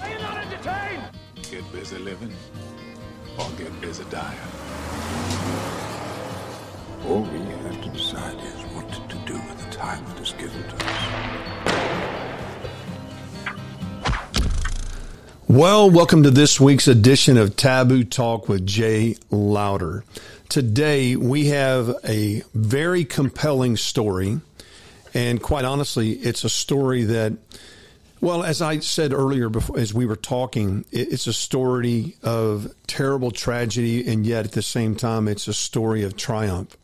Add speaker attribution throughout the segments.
Speaker 1: Are you not entertained?
Speaker 2: Get busy living or get busy dying. All we have to decide is what to do with the time that is given to us.
Speaker 3: Well, welcome to this week's edition of Taboo Talk with Jay Lowder. Today we have a very compelling story, and quite honestly, it's a story that, well, as I said earlier, before, as we were talking, it's a story of terrible tragedy, and yet at the same time, it's a story of triumph.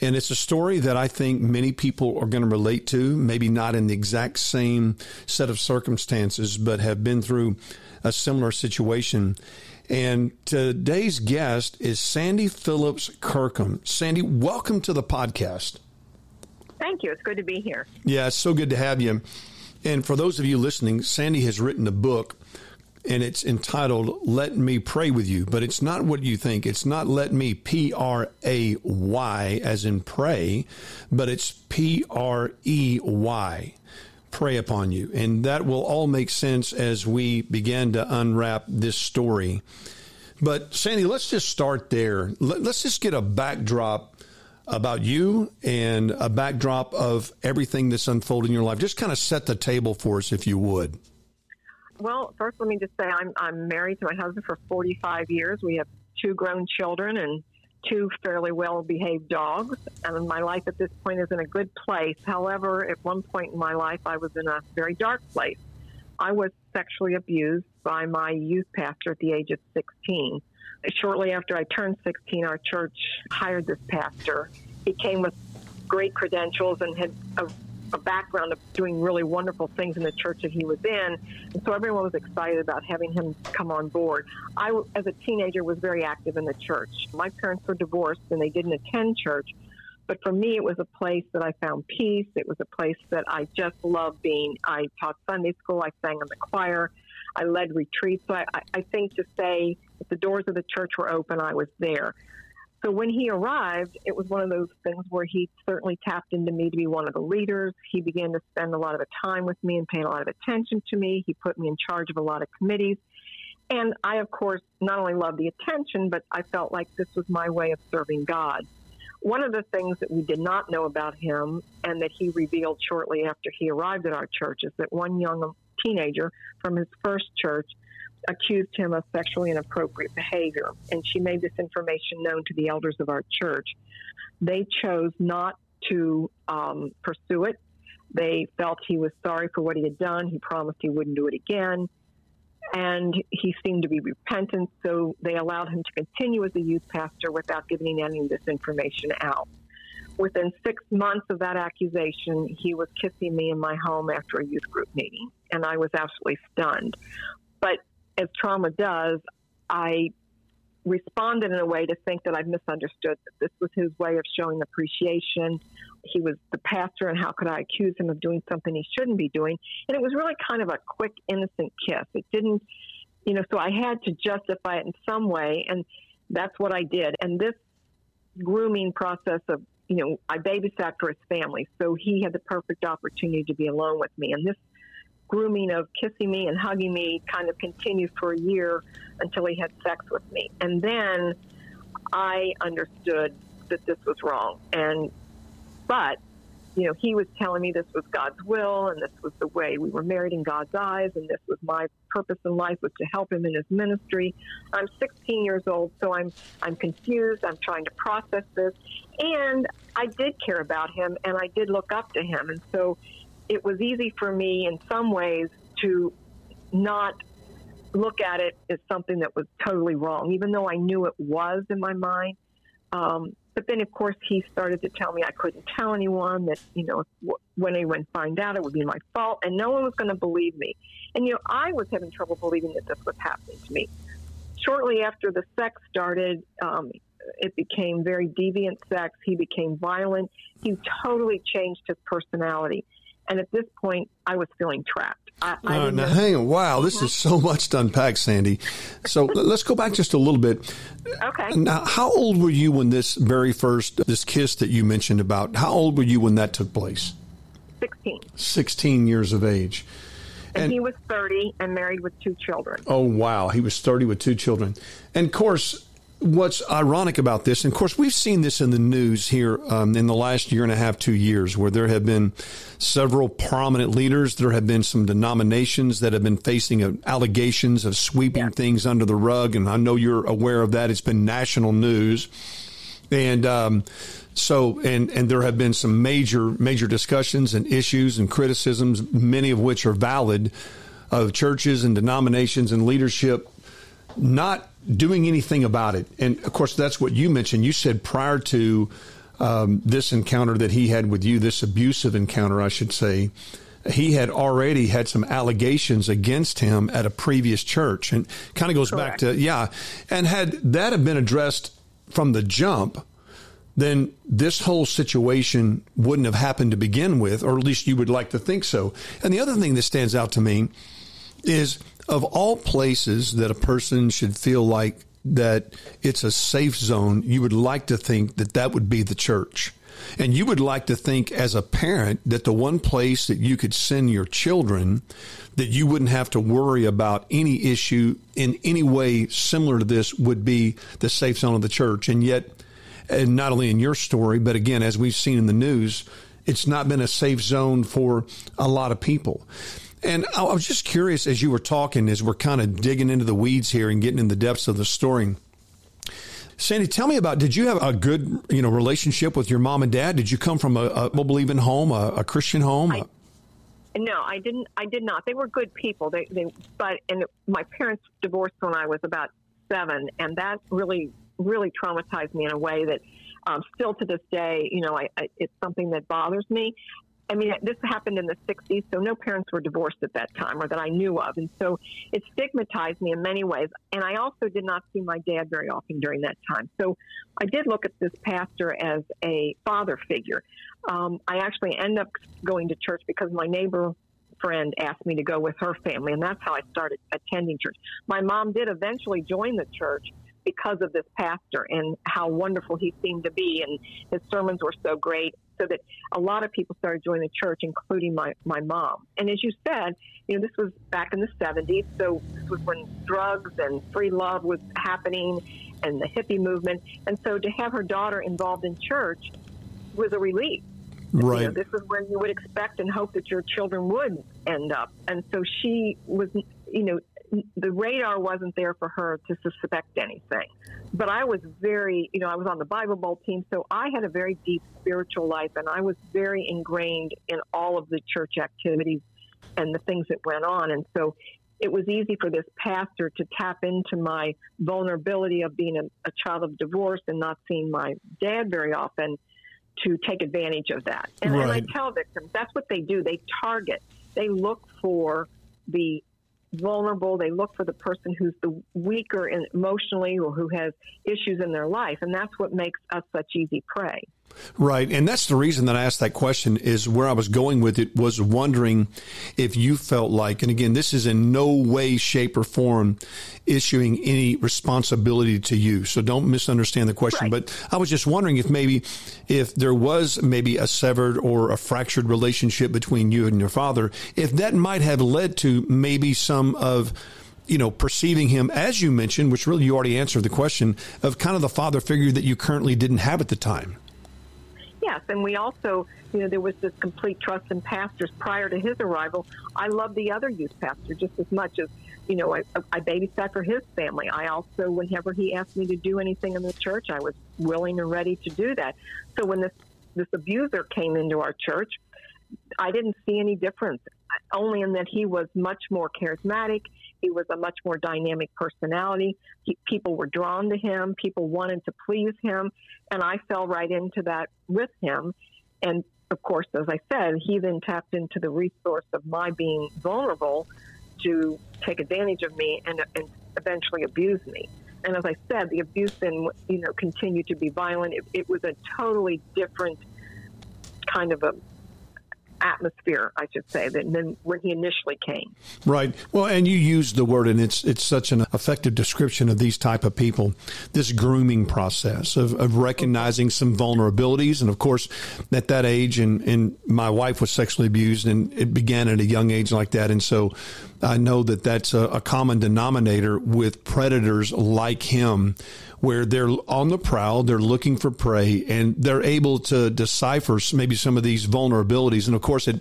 Speaker 3: And it's a story that I think many people are going to relate to, maybe not in the exact same set of circumstances, but have been through a similar situation. And today's guest is Sandy Phillips Kirkham. Sandy, welcome to the podcast.
Speaker 4: Thank you. It's good to be here.
Speaker 3: Yeah, it's so good to have you. And for those of you listening, Sandy has written a book and it's entitled Let Me Pray With You, but it's not what you think. It's not Let Me P R A Y as in pray, but it's P R E Y. Pray upon you. And that will all make sense as we begin to unwrap this story. But Sandy, let's just start there. Let's just get a backdrop about you and a backdrop of everything that's unfolding in your life. Just kind of set the table for us, if you would.
Speaker 4: Well, first, let me just say I'm, I'm married to my husband for 45 years. We have two grown children and two fairly well behaved dogs. And my life at this point is in a good place. However, at one point in my life, I was in a very dark place. I was sexually abused by my youth pastor at the age of 16. Shortly after I turned 16, our church hired this pastor. He came with great credentials and had a a background of doing really wonderful things in the church that he was in. And so everyone was excited about having him come on board. I, as a teenager, was very active in the church. My parents were divorced and they didn't attend church. But for me, it was a place that I found peace. It was a place that I just loved being. I taught Sunday school. I sang in the choir. I led retreats. So I, I think to say if the doors of the church were open, I was there. So when he arrived, it was one of those things where he certainly tapped into me to be one of the leaders. He began to spend a lot of time with me and pay a lot of attention to me. He put me in charge of a lot of committees. And I, of course, not only loved the attention, but I felt like this was my way of serving God. One of the things that we did not know about him and that he revealed shortly after he arrived at our church is that one young teenager from his first church accused him of sexually inappropriate behavior, and she made this information known to the elders of our church. They chose not to um, pursue it. They felt he was sorry for what he had done. He promised he wouldn't do it again. And he seemed to be repentant, so they allowed him to continue as a youth pastor without giving any of this information out. Within six months of that accusation, he was kissing me in my home after a youth group meeting, and I was absolutely stunned. But as trauma does, I responded in a way to think that I'd misunderstood that this was his way of showing appreciation. He was the pastor, and how could I accuse him of doing something he shouldn't be doing? And it was really kind of a quick, innocent kiss. It didn't, you know, so I had to justify it in some way, and that's what I did. And this grooming process of, you know, I babysat for his family, so he had the perfect opportunity to be alone with me. And this grooming of kissing me and hugging me kind of continued for a year until he had sex with me. And then I understood that this was wrong. And, but, you know, he was telling me this was God's will and this was the way we were married in God's eyes and this was my purpose in life was to help him in his ministry. I'm 16 years old, so I'm, I'm confused. I'm trying to process this. And I did care about him and I did look up to him. And so it was easy for me in some ways to not look at it as something that was totally wrong, even though I knew it was in my mind. Um, but then, of course, he started to tell me I couldn't tell anyone that, you know, when anyone find out, it would be my fault, and no one was going to believe me. And, you know, I was having trouble believing that this was happening to me. Shortly after the sex started, um, it became very deviant sex. He became violent. He totally changed his personality. And at this point, I was feeling trapped. I, I
Speaker 3: uh, now, hang on. Wow, this is so much to unpack, Sandy. So let's go back just a little bit.
Speaker 4: Okay.
Speaker 3: Now, how old were you when this very first, this kiss that you mentioned about, how old were you when that took place?
Speaker 4: 16.
Speaker 3: 16 years of age.
Speaker 4: And, and, he was 30 and married with two children.
Speaker 3: Oh, wow. He was 30 with two children. And of course, what's ironic about this, and of course, we've seen this in the news here um, in the last year and a half, two years, where there have been several prominent leaders. There have been some denominations that have been facing uh, allegations of sweeping yeah. things under the rug. And I know you're aware of that. It's been national news. And, um, so, and, and there have been some major, major discussions and issues and criticisms, many of which are valid, of churches and denominations and leadership not doing anything about it. And of course, that's what you mentioned. You said prior to um, this encounter that he had with you, this abusive encounter, I should say, he had already had some allegations against him at a previous church, and kind of goes Correct. back to yeah. And had that have been addressed from the jump, then this whole situation wouldn't have happened to begin with, or at least you would like to think so. And the other thing that stands out to me is of all places that a person should feel like that it's a safe zone, you would like to think that that would be the church. And you would like to think as a parent that the one place that you could send your children that you wouldn't have to worry about any issue in any way similar to this would be the safe zone of the church. And yet, and not only in your story, but again, as we've seen in the news, it's not been a safe zone for a lot of people. And I was just curious as you were talking, as we're kind of digging into the weeds here and getting in the depths of the story. Sandy, tell me about. Did you have a good, you know, relationship with your mom and dad? Did you come from a, a believing home, a, a Christian home? I,
Speaker 4: no, I didn't. I did not. They were good people. They, they, but and my parents divorced when I was about seven, and that really, really traumatized me in a way that um, still to this day, you know, I, I, it's something that bothers me. I mean, this happened in the 60s, so no parents were divorced at that time or that I knew of. And so it stigmatized me in many ways. And I also did not see my dad very often during that time. So I did look at this pastor as a father figure. Um, I actually ended up going to church because my neighbor friend asked me to go with her family, and that's how I started attending church. My mom did eventually join the church because of this pastor and how wonderful he seemed to be, and his sermons were so great so that a lot of people started joining the church, including my, my mom. And as you said, you know, this was back in the 70s, so this was when drugs and free love was happening and the hippie movement. And so to have her daughter involved in church was a relief.
Speaker 3: Right.
Speaker 4: You know, this is where you would expect and hope that your children would end up. And so she was, you know, the radar wasn't there for her to suspect anything. But I was very, you know, I was on the Bible Bowl team, so I had a very deep spiritual life, and I was very ingrained in all of the church activities and the things that went on. And so it was easy for this pastor to tap into my vulnerability of being a, a child of divorce and not seeing my dad very often to take advantage of that. And, right. and I tell victims that's what they do. They target, they look for the vulnerable. They look for the person who's the weaker emotionally or who has issues in their life. And that's what makes us such easy prey.
Speaker 3: Right. And that's the reason that I asked that question is where I was going with it was wondering if you felt like, and again, this is in no way, shape, or form issuing any responsibility to you. So don't misunderstand the question. Right. But I was just wondering if maybe, if there was maybe a severed or a fractured relationship between you and your father, if that might have led to maybe some of, you know, perceiving him, as you mentioned, which really you already answered the question, of kind of the father figure that you currently didn't have at the time
Speaker 4: yes. And we also, you know, there was this complete trust in pastors prior to his arrival. I love the other youth pastor just as much as, you know, I, I babysat for his family. I also, whenever he asked me to do anything in the church, I was willing and ready to do that. So when this this abuser came into our church, I didn't see any difference, only in that he was much more charismatic. He was a much more dynamic personality. He, people were drawn to him. People wanted to please him. And I fell right into that with him. And of course, as I said, he then tapped into the resource of my being vulnerable to take advantage of me and, and eventually abuse me. And as I said, the abuse then, you know, continued to be violent. It, it was a totally different kind of a atmosphere, I should say, than when he initially came.
Speaker 3: Right. Well, and you used the word, and it's it's such an effective description of these type of people. This grooming process of, of recognizing some vulnerabilities, and of course, at that age, and and my wife was sexually abused, and it began at a young age like that, and so I know that that's a, a common denominator with predators like him where they're on the prowl, they're looking for prey, and they're able to decipher maybe some of these vulnerabilities. And of course, at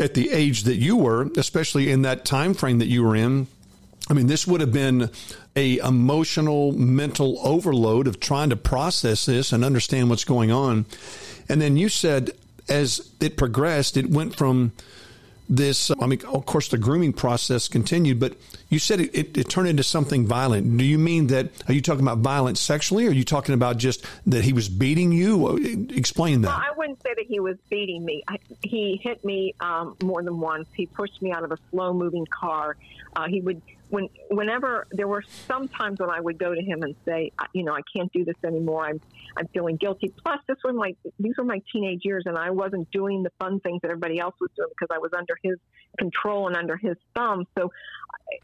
Speaker 3: at the age that you were, especially in that time frame that you were in, I mean, this would have been a emotional, mental overload of trying to process this and understand what's going on. And then you said, as it progressed, it went from this i mean of course the grooming process continued but you said it, it, it, turned into something violent. Do you mean that are you talking about violence sexually or are you talking about just that he was beating you? Explain that.
Speaker 4: Well, i wouldn't say that he was beating me. I, he hit me um, more than once. He pushed me out of a slow moving car. Uh, he would when whenever there were some times when I would go to him and say, you know, I can't do this anymore. I'm I'm feeling guilty. Plus, this was my these were my teenage years, and I wasn't doing the fun things that everybody else was doing because I was under his control and under his thumb. So,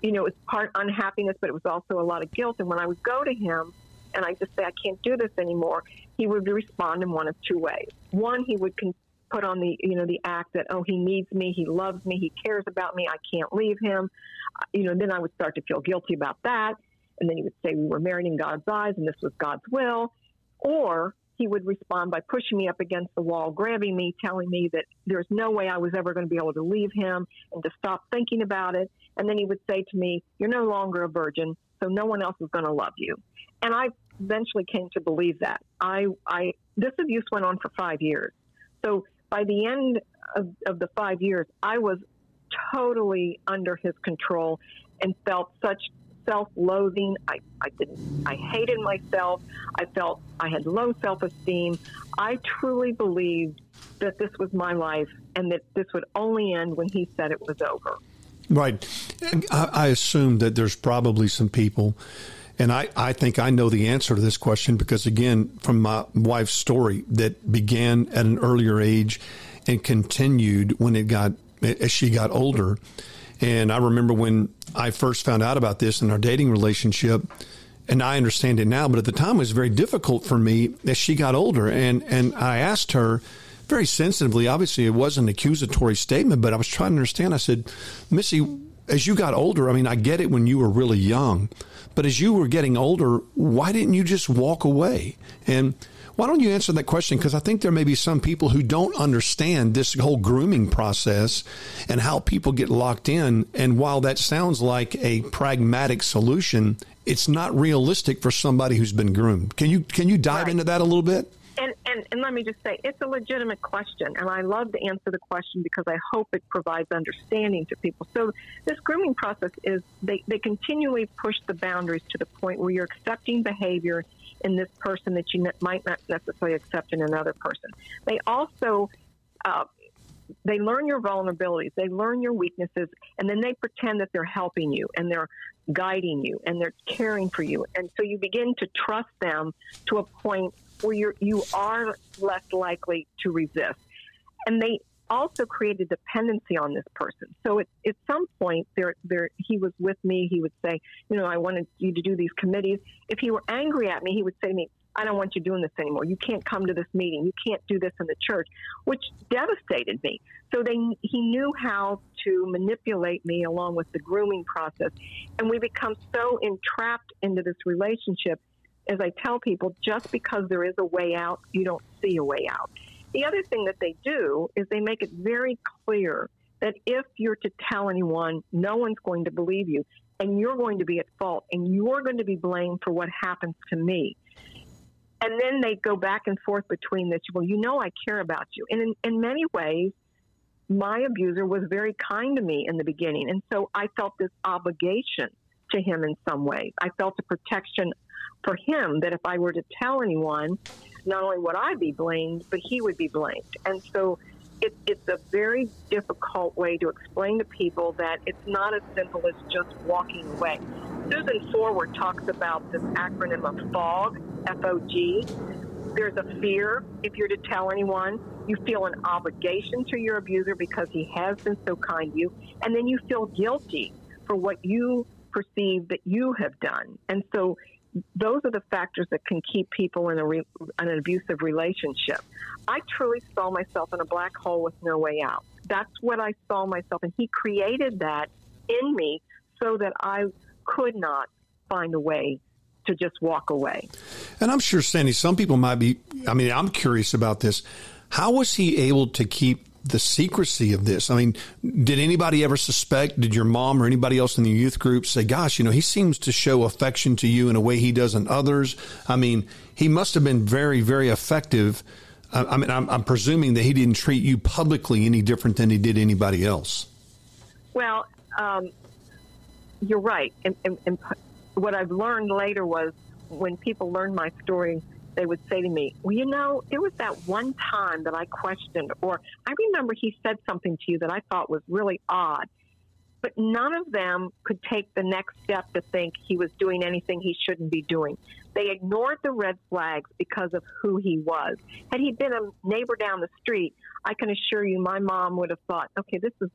Speaker 4: you know, it was part unhappiness, but it was also a lot of guilt. And when I would go to him and I just say I can't do this anymore, he would respond in one of two ways. One, he would con- put on the you know the act that oh he needs me, he loves me, he cares about me, I can't leave him uh, you know, then I would start to feel guilty about that. And then he would say we were married in God's eyes and this was God's will. Or he would respond by pushing me up against the wall, grabbing me, telling me that there's no way I was ever going to be able to leave him and to stop thinking about it. And then he would say to me, You're no longer a virgin, so no one else is going to love you. And I eventually came to believe that. I, I, this abuse went on for five years. So by the end of, of the five years, I was totally under his control and felt such self-loathing. I, I didn't. I hated myself. I felt I had low self-esteem. I truly believed that this was my life and that this would only end when he said it was over.
Speaker 3: Right. I, I assume that there's probably some people, and I, I think I know the answer to this question because, again, from my wife's story that began at an earlier age and continued when it got as she got older. And I remember when I first found out about this in our dating relationship, and I understand it now, but at the time it was very difficult for me as she got older. And, and I asked her very sensitively, obviously it wasn't an accusatory statement, but I was trying to understand. I said, Missy, as you got older, I mean, I get it when you were really young, but as you were getting older, why didn't you just walk away? And why don't you answer that question? Because I think there may be some people who don't understand this whole grooming process and how people get locked in. And while that sounds like a pragmatic solution, it's not realistic for somebody who's been groomed. Can you can you dive right. into that a little bit?
Speaker 4: And, and, and let me just say, it's a legitimate question, and I love to answer the question because I hope it provides understanding to people. So, this grooming process is they, they continually push the boundaries to the point where you're accepting behavior in this person that you might not necessarily accept in another person. They also uh, they learn your vulnerabilities, they learn your weaknesses, and then they pretend that they're helping you and they're guiding you and they're caring for you. And so you begin to trust them to a point where you're, you are less likely to resist. And they also create a dependency on this person. So at, at some point, there, there, he was with me. He would say, you know, I wanted you to do these committees. If he were angry at me, he would say to me, I don't want you doing this anymore. You can't come to this meeting. You can't do this in the church, which devastated me. So they, he knew how to manipulate me along with the grooming process. And we become so entrapped into this relationship. As I tell people, just because there is a way out, you don't see a way out. The other thing that they do is they make it very clear that if you're to tell anyone, no one's going to believe you, and you're going to be at fault, and you're going to be blamed for what happens to me. And then they go back and forth between this. Well, you know, I care about you. And in, in many ways, my abuser was very kind to me in the beginning. And so I felt this obligation to him in some ways. I felt a protection for him that if I were to tell anyone, not only would I be blamed, but he would be blamed. And so it, it's a very difficult way to explain to people that it's not as simple as just walking away. Susan Forward talks about this acronym of FOG, F O G. There's a fear if you're to tell anyone. You feel an obligation to your abuser because he has been so kind to you. And then you feel guilty for what you perceive that you have done. And so those are the factors that can keep people in a re, an abusive relationship. I truly saw myself in a black hole with no way out. That's what I saw myself, and he created that in me so that I could not find a way to just walk away.
Speaker 3: And I'm sure, Sandy, some people might be, I mean, I'm curious about this. How was he able to keep the secrecy of this? I mean, did anybody ever suspect? Did your mom or anybody else in the youth group say, gosh, you know, he seems to show affection to you in a way he doesn't others? I mean, he must have been very, very effective. I, mean, I'm, I'm presuming that he didn't treat you publicly any different than he did anybody else.
Speaker 4: Well, um, you're right. And, and, and what I've learned later was when people learn my story, they would say to me, Well, you know, there was that one time that I questioned, or I remember he said something to you that I thought was really odd. But none of them could take the next step to think he was doing anything he shouldn't be doing. They ignored the red flags because of who he was. Had he been a neighbor down the street, I can assure you my mom would have thought, okay, this is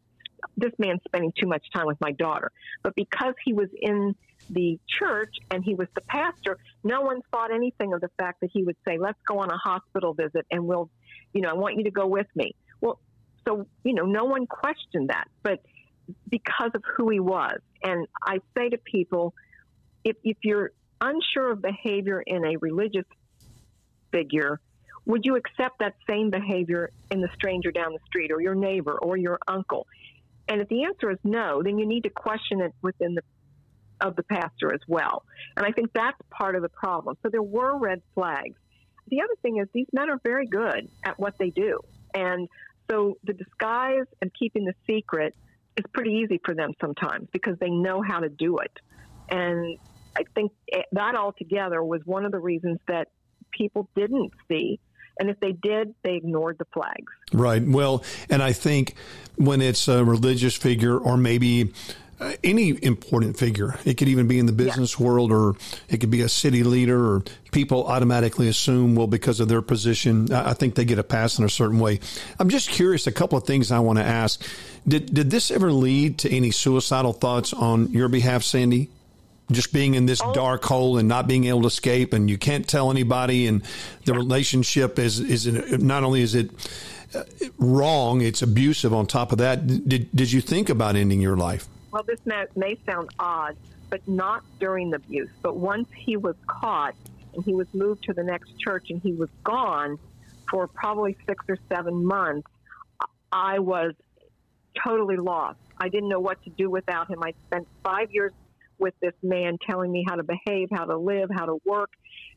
Speaker 4: this man's spending too much time with my daughter. But because he was in the church and he was the pastor, no one thought anything of the fact that he would say, let's go on a hospital visit and we'll, you know, I want you to go with me. Well, so, you know, no one questioned that, but because of who he was. And I say to people, if, if you're unsure of behavior in a religious figure, would you accept that same behavior in the stranger down the street or your neighbor or your uncle? And if the answer is no, then you need to question it within the of the pastor as well. And I think that's part of the problem. So there were red flags. The other thing is these men are very good at what they do. And so the disguise and keeping the secret is pretty easy for them sometimes because they know how to do it. And I think that altogether was one of the reasons that people didn't see and if they did, they ignored the flags.
Speaker 3: Right. Well, and I think when it's a religious figure or maybe any important figure, it could even be in the business yeah. world or it could be a city leader or people automatically assume, well, because of their position, I think they get a pass in a certain way. I'm just curious, a couple of things I want to ask. Did, did this ever lead to any suicidal thoughts on your behalf, Sandy? just being in this oh. dark hole and not being able to escape and you can't tell anybody and the yeah. relationship is is not only is it uh, wrong it's abusive on top of that did did you think about ending your life
Speaker 4: well this may, may sound odd but not during the abuse but once he was caught and he was moved to the next church and he was gone for probably 6 or 7 months I was totally lost I didn't know what to do without him I spent 5 years with this man telling me how to behave, how to live, how to work,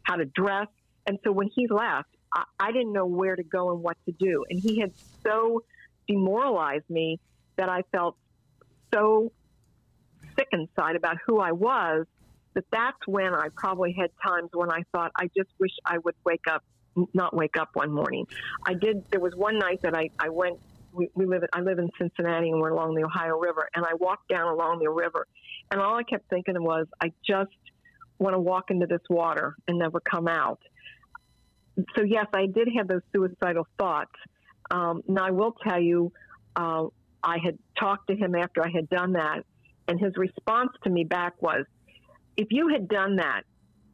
Speaker 4: how to dress. And so when he left, I, I didn't know where to go and what to do. And he had so demoralized me that I felt so sick inside about who I was that that's when I probably had times when I thought, I just wish I would wake up, not wake up one morning. I did, there was one night that I, I went, we, we live, I live in Cincinnati and we're along the Ohio River, and I walked down along the river and all I kept thinking was, I just want to walk into this water and never come out. So, yes, I did have those suicidal thoughts. Um, now, I will tell you, uh, I had talked to him after I had done that, and his response to me back was, if you had done that,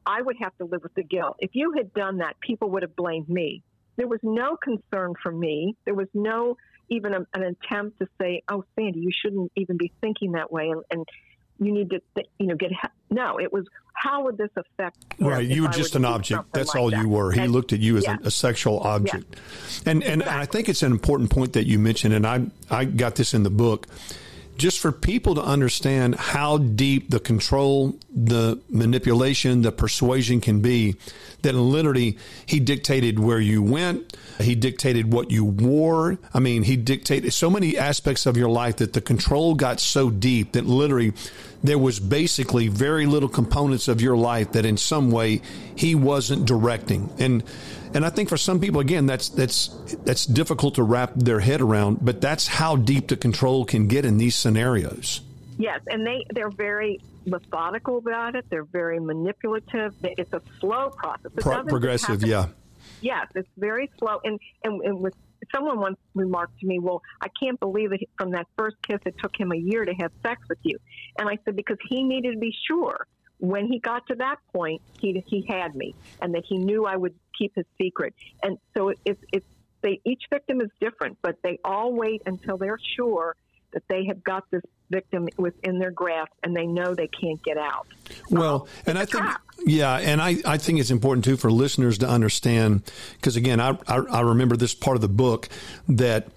Speaker 4: I would have to live with the guilt. If you had done that, people would have blamed me. There was no concern for me. There was no even a, an attempt to say, "Oh, Sandy, you shouldn't even be thinking that way," and, and you need to, you know, get. No, it was how would this affect?
Speaker 3: Right, you were just an object. That's like all that. you were. He and, looked at you as yeah. a, a, sexual object, yeah. and and, exactly. and I think it's an important point that you mentioned, and I I got this in the book just for people to understand how deep the control, the manipulation, the persuasion can be, that literally he dictated where you went, he dictated what you wore. I mean, he dictated so many aspects of your life that the control got so deep that literally there was basically very little components of your life that in some way he wasn't directing. And and I think for some people, again, that's that's that's difficult to wrap their head around. But that's how deep the control can get in these scenarios.
Speaker 4: Yes, and they they're very methodical about it. They're very manipulative. It's a slow process.
Speaker 3: Pro- progressive, yeah.
Speaker 4: Yes, it's very slow, and, and and with someone once remarked to me, "Well, I can't believe that from that first kiss it took him a year to have sex with you." And I said because he needed to be sure when he got to that point, he he had me, and that he knew I would keep his secret. And so it, it's it's they each victim is different, but they all wait until they're sure that they have got this victim within their grasp and they know they can't get out.
Speaker 3: Well, and I think, yeah, and I, I think it's important too for listeners to understand, because again, I, I, I remember this part of the book that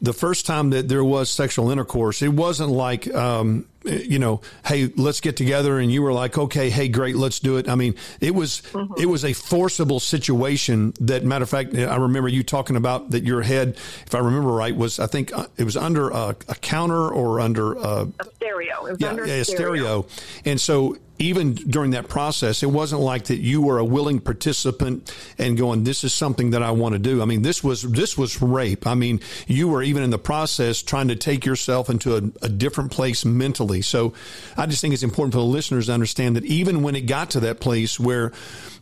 Speaker 3: the first time that there was sexual intercourse, it wasn't like, um, you know, hey, let's get together, and you were like, okay, hey, great, let's do it. I mean, it was mm-hmm. it was a forcible situation. That matter of fact, I remember you talking about that your head, if I remember right, was I think uh, it was under a, a counter or under
Speaker 4: a, a stereo.
Speaker 3: yeah,
Speaker 4: yeah,
Speaker 3: a stereo, and so even during that process, it wasn't like that you were a willing participant and going, "This is something that I want to do." I mean, this was this was rape. I mean, you were even in the process trying to take yourself into a, a different place mentally. So, I just think it's important for the listeners to understand that even when it got to that place where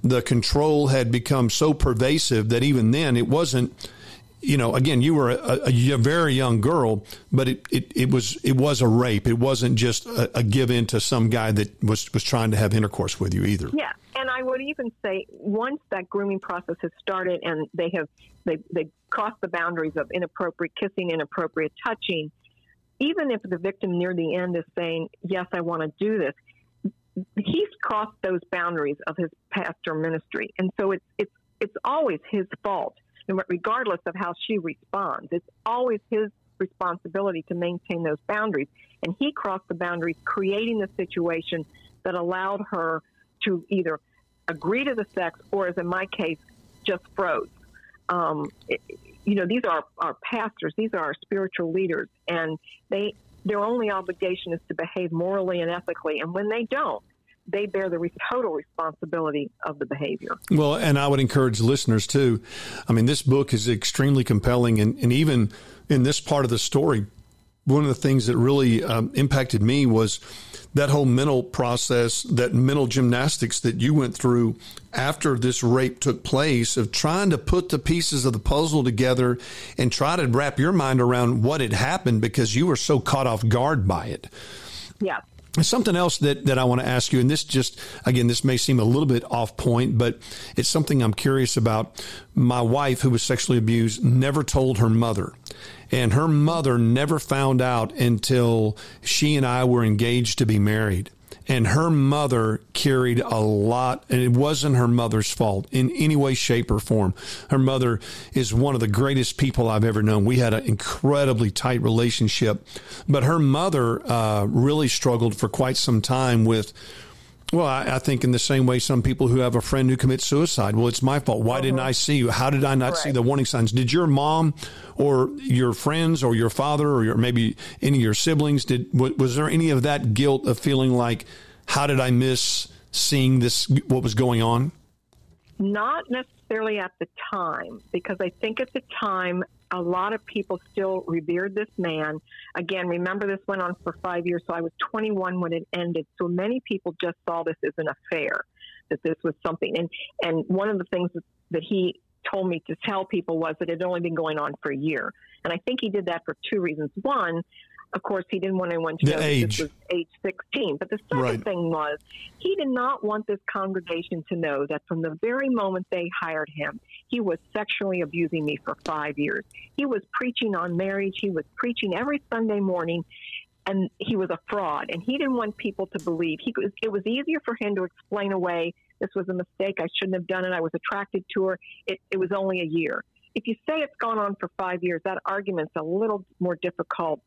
Speaker 3: the control had become so pervasive that even then it wasn't you know, again, you were a, a, very young girl, but it, it, it, was it was a rape. It wasn't just a, a, give in to some guy that was was trying to have intercourse with you either.
Speaker 4: Yeah, and I would even say once that grooming process has started and they have they they crossed the boundaries of inappropriate kissing, inappropriate touching, even if the victim near the end is saying, "Yes, I want to do this," he's crossed those boundaries of his pastor ministry, and so it's it's it's always his fault regardless of how she responds. It's always his responsibility to maintain those boundaries. And he crossed the boundaries, creating the situation that allowed her to either agree to the sex or, as in my case, just froze. Um, it, you know, these are our pastors, these are our spiritual leaders, and they their only obligation is to behave morally and ethically. And when they don't, they bear the total responsibility of the behavior.
Speaker 3: Well, and I would encourage listeners too. I mean, this book is extremely compelling, and, and even in this part of the story, one of the things that really um, impacted me was that whole mental process, that mental gymnastics that you went through after this rape took place of trying to put the pieces of the puzzle together and try to wrap your mind around what had happened because you were so caught off guard by it.
Speaker 4: Yeah.
Speaker 3: Something else that, that I want to ask you, and this just, again, this may seem a little bit off point, but it's something I'm curious about. My wife, who was sexually abused, never told her mother. And her mother never found out until she and I were engaged to be married and her mother carried a lot and it wasn't her mother's fault in any way shape or form. Her mother is one of the greatest people i've ever known. We had an incredibly tight relationship but her mother uh, really struggled for quite some time with well, I, I, think in the same way, some people who have a friend who commits suicide. Well, it's my fault. Why uh-huh. didn't I see you? How did I not right. see the warning signs? Did your mom or your friends or your father or your, maybe any of your siblings did? Was there any of that guilt of feeling like, how did I miss seeing this? What was going on?
Speaker 4: Not necessarily at the time, because I think at the time a lot of people still revered this man. Again, remember this went on for five years, so I was 21 when it ended. So many people just saw this as an affair, that this was something. And and one of the things that he told me to tell people was that it had only been going on for a year. And I think he did that for two reasons. One, of course, he didn't want anyone to
Speaker 3: the
Speaker 4: know
Speaker 3: age.
Speaker 4: this was age 16. But the second
Speaker 3: right.
Speaker 4: thing was he did not want this congregation to know that from the very moment they hired him, he was sexually abusing me for five years. He was preaching on marriage. He was preaching every Sunday morning. And he was a fraud, and he didn't want people to believe. He it was easier for him to explain away this was a mistake. I shouldn't have done it. I was attracted to her. It, it was only a year. If you say it's gone on for five years, that argument's a little more difficult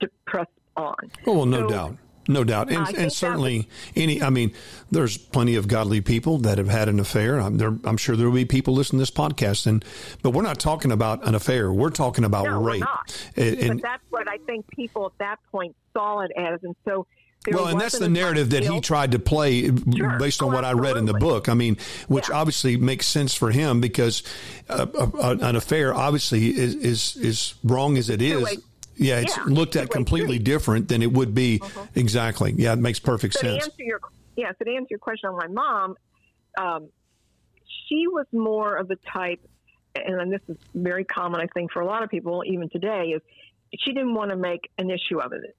Speaker 4: to press on.
Speaker 3: Oh, well, no so, doubt. No doubt. And, and certainly, was, any, I mean, there's plenty of godly people that have had an affair. I'm, there, I'm sure there will be people listening to this podcast. And, but we're not talking about an affair. We're talking about
Speaker 4: no,
Speaker 3: rape.
Speaker 4: And, and, but that's what I think people at that point saw it as. And so,
Speaker 3: well, and that's the narrative that he tried to play
Speaker 4: sure.
Speaker 3: based on
Speaker 4: oh,
Speaker 3: what I read in the book. I mean, which
Speaker 4: yeah.
Speaker 3: obviously makes sense for him because uh, uh, an affair obviously is, is, is wrong as it is. Yeah, it's
Speaker 4: yeah,
Speaker 3: looked at completely different than it would be. Uh-huh. Exactly. Yeah, it makes perfect
Speaker 4: so
Speaker 3: sense.
Speaker 4: To answer your, yeah, so to answer your question on my mom, um, she was more of the type, and this is very common, I think, for a lot of people, even today, is she didn't want to make an issue of it.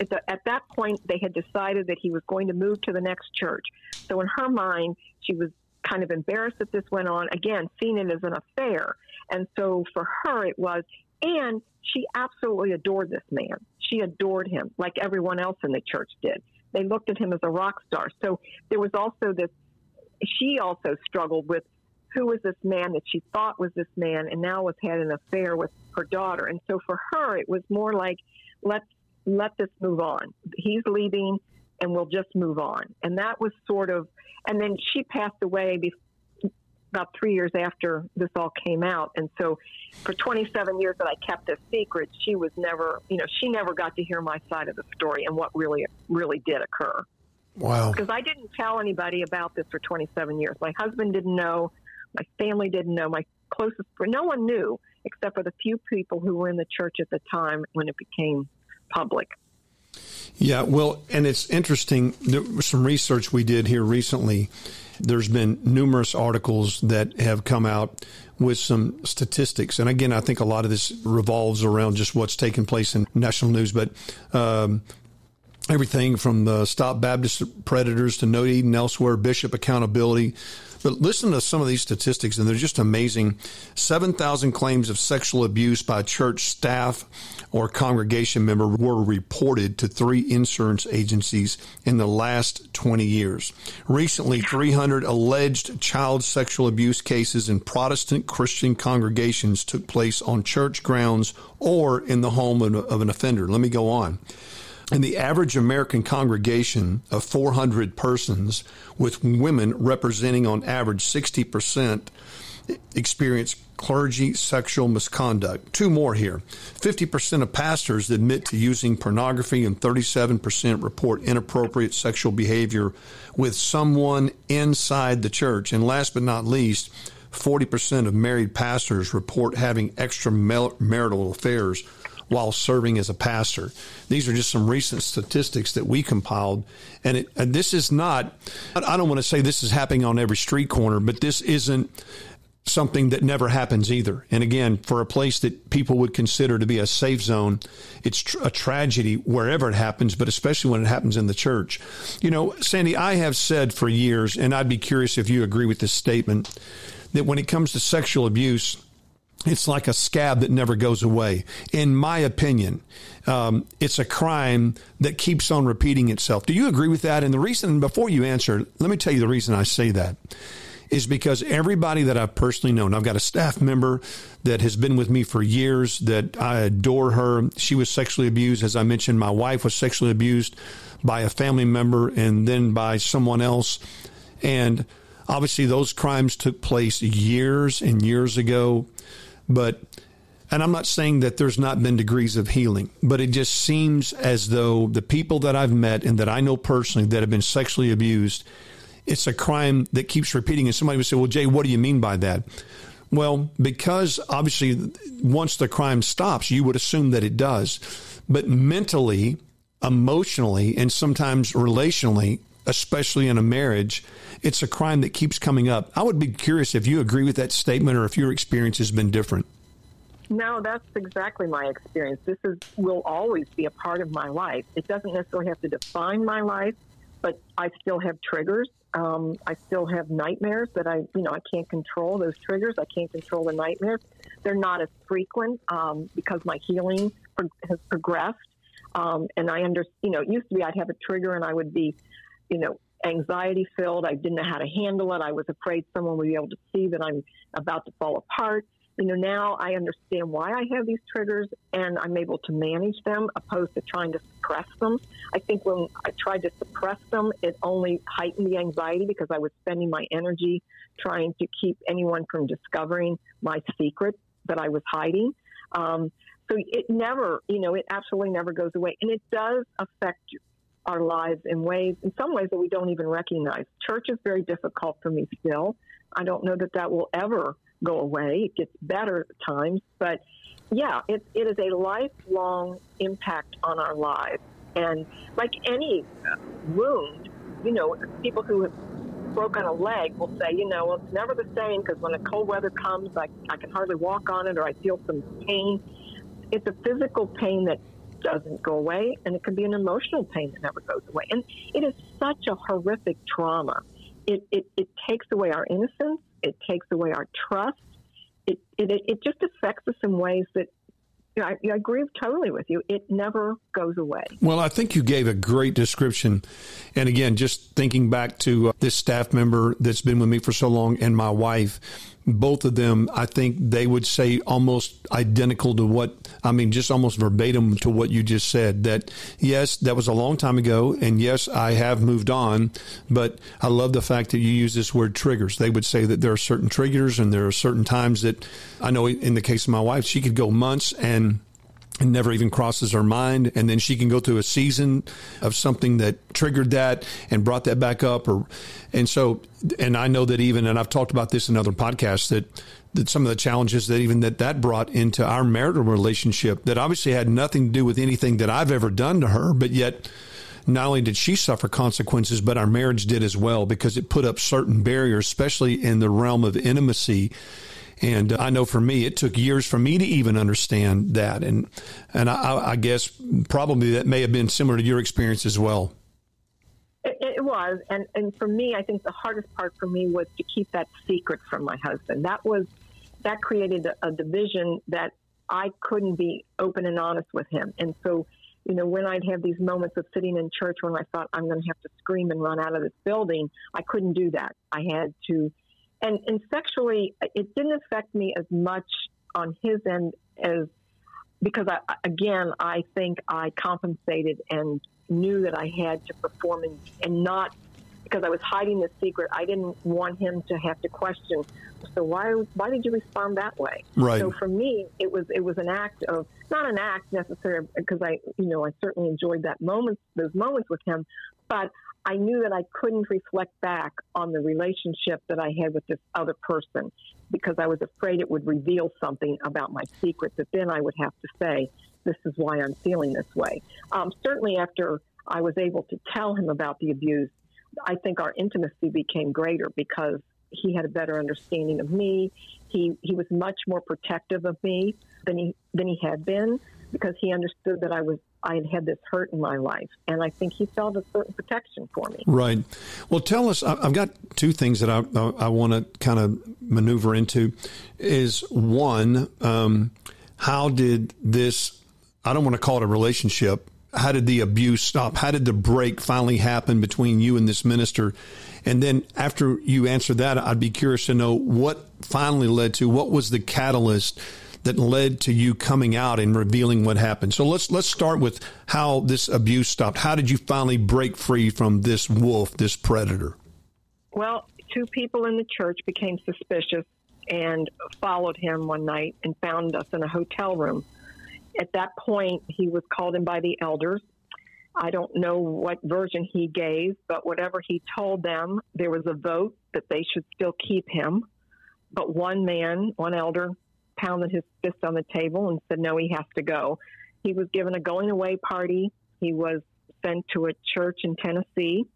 Speaker 4: At, the, at, that point, they had decided that he was going to move to the next church. So in her mind, she was kind of embarrassed that this went on. Again, seeing it as an affair. And so for her, it was, and she absolutely adored this man. She adored him like everyone else in the church did. They looked at him as a rock star. So there was also this, she also struggled with who was this man that she thought was this man and now was had an affair with her daughter. And so for her, it was more like, let's let this move on. He's leaving and we'll just move on. And that was sort of, and then she passed away about three years after this all came out. And so for 27 years that I kept this secret, she was never, you know, she never got to hear my side of the story and what really, really did occur.
Speaker 3: Wow.
Speaker 4: Because I didn't tell anybody about this for 27 years. My husband didn't know. My family didn't know. My closest friend, no one knew except for the few people who were in the church at the time when it became public.
Speaker 3: Yeah, well, and it's interesting. Some research we did here recently. There's been numerous articles that have come out with some statistics. And again, I think a lot of this revolves around just what's taking place in national news. But um, everything from the Stop Baptist Predators to No Eden Elsewhere, Bishop Accountability, but listen to some of these statistics, and they're just amazing. 7,000 claims of sexual abuse by church staff or congregation member were reported to three insurance agencies in the last 20 years. Recently, 300 alleged child sexual abuse cases in Protestant Christian congregations took place on church grounds or in the home of an offender. Let me go on. And the average American congregation of 400 persons, with women representing on average 60%, experience clergy sexual misconduct. Two more here. 50% of pastors admit to using pornography, and 37% report inappropriate sexual behavior with someone inside the church. And last but not least, 40% of married pastors report having extramarital affairs while serving as a pastor. These are just some recent statistics that we compiled. And, it, and this is not, I don't want to say this is happening on every street corner, but this isn't something that never happens either. And again, for a place that people would consider to be a safe zone, it's tr- a tragedy wherever it happens, but especially when it happens in the church. You know, Sandy, I have said for years, and I'd be curious if you agree with this statement, that when it comes to sexual abuse, it's like a scab that never goes away. In my opinion, um, it's a crime that keeps on repeating itself. Do you agree with that? And the reason, before you answer, let me tell you the reason I say that is because everybody that I've personally known, I've got a staff member that has been with me for years that I adore her. She was sexually abused. As I mentioned, my wife was sexually abused by a family member and then by someone else. And obviously, those crimes took place years and years ago. But, and I'm not saying that there's not been degrees of healing, but it just seems as though the people that I've met and that I know personally that have been sexually abused, it's a crime that keeps repeating. And somebody would say, well, Jay, what do you mean by that? Well, because obviously once the crime stops, you would assume that it does. But mentally, emotionally, and sometimes relationally, especially in a marriage, it's a crime that keeps coming up. I would be curious if you agree with that statement or if your experience has been different.
Speaker 4: No, that's exactly my experience. This is will always be a part of my life. It doesn't necessarily have to define my life, but I still have triggers. Um, I still have nightmares that I, you know, I can't control those triggers. I can't control the nightmares. They're not as frequent um, because my healing has progressed. Um, and I under, you know, it used to be I'd have a trigger and I would be, you know, anxiety filled. I didn't know how to handle it. I was afraid someone would be able to see that I'm about to fall apart. You know, now I understand why I have these triggers and I'm able to manage them opposed to trying to suppress them. I think when I tried to suppress them, it only heightened the anxiety because I was spending my energy trying to keep anyone from discovering my secret that I was hiding. Um, so it never, you know, it absolutely never goes away. And it does affect our lives in ways, in some ways that we don't even recognize. Church is very difficult for me still. I don't know that that will ever go away. It gets better at times, but yeah, it, it is a lifelong impact on our lives. And like any wound, you know, people who have broken a leg will say, you know, well, it's never the same because when the cold weather comes, I, I can hardly walk on it or I feel some pain. It's a physical pain that doesn't go away, and it can be an emotional pain that never goes away. And it is such a horrific trauma. It, it, it takes away our innocence, it takes away our trust. It, it, it just affects us in ways that I, I, agree totally with you. It never goes away.
Speaker 3: Well, I think you gave a great description. And again, just thinking back to uh, this staff member that's been with me for so long and my wife, both of them, I think they would say almost identical to what, I mean, just almost verbatim to what you just said. That, yes, that was a long time ago. And yes, I have moved on. But I love the fact that you use this word triggers. They would say that there are certain triggers and there are certain times that I know in the case of my wife, she could go months and and never even crosses her mind. And then she can go through a season of something that triggered that and brought that back up. Or, and so, and I know that even, and I've talked about this in other podcasts that, that some of the challenges that even that that brought into our marital relationship that obviously had nothing to do with anything that I've ever done to her, but yet not only did she suffer consequences, but our marriage did as well because it put up certain barriers, especially in the realm of intimacy and uh, I know for me, it took years for me to even understand that. And, and I, I guess probably that may have been similar to your experience as well.
Speaker 4: It, it, was, and and for me, I think the hardest part for me was to keep that secret from my husband. That was that created a, a division that I couldn't be open and honest with him. And so, you know, when I'd have these moments of sitting in church when I thought I'm going to have to scream and run out of this building, I couldn't do that. I had to and and sexually, it didn't affect me as much on his end as because I, again, I think I compensated and knew that I had to perform and, and not because I was hiding the secret. I didn't want him to have to question. So why why did you respond that way?
Speaker 3: Right.
Speaker 4: So for me, it was it was an act of not an act necessarily because I you know I certainly enjoyed that moment those moments with him, but I knew that I couldn't reflect back on the relationship that I had with this other person because I was afraid it would reveal something about my secret that then I would have to say, this is why I'm feeling this way. Um, certainly, after I was able to tell him about the abuse, I think our intimacy became greater because he had a better understanding of me. He he was much more protective of me than he than he had been because he understood that I was I had had this hurt in my life, and I think he felt a certain protection for me.
Speaker 3: Right. Well, tell us. I've got two things that I I, want to kind of maneuver into. Is one, um, how did this? I don't want to call it a relationship. How did the abuse stop? How did the break finally happen between you and this minister? And then after you answer that, I'd be curious to know what finally led to what was the catalyst that led to you coming out and revealing what happened. So let's let's start with how this abuse stopped. How did you finally break free from this wolf, this predator?
Speaker 4: Well, two people in the church became suspicious and followed him one night and found us in a hotel room. At that point, he was called in by the elders. I don't know what version he gave, but whatever he told them, there was a vote that they should still keep him. But one man, one elder, pounded his fist on the table and said, no, he has to go. He was given a going away party. He was sent to a church in Tennessee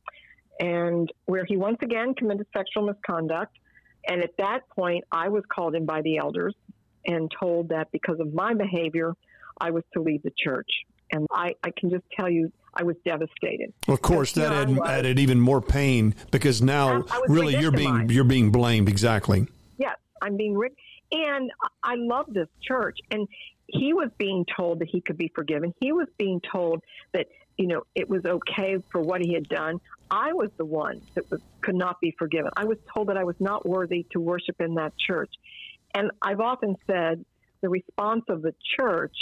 Speaker 4: and where he once again committed sexual misconduct. And at that point, I was called in by the elders and told that because of my behavior, I was to leave the church. And I, I can just tell you, I was devastated.
Speaker 3: of course, that added, added, even more pain because now really you're being you're being blamed. Exactly.
Speaker 4: Yes, I'm being and I love this church. And he was being told that he could be forgiven. He was being told that, you know, it was okay for what he had done. I was the one that was, could not be forgiven. I was told that I was not worthy to worship in that church. And I've often said the response of the church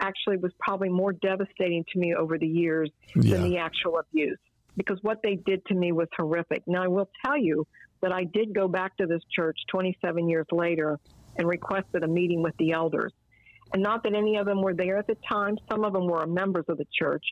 Speaker 4: actually was probably more devastating to me over the years yeah. than the actual abuse because what they did to me was horrific. Now, I will tell you that I did go back to this church 27 years later and requested a meeting with the elders. And not that any of them were there at the time, some of them were members of the church,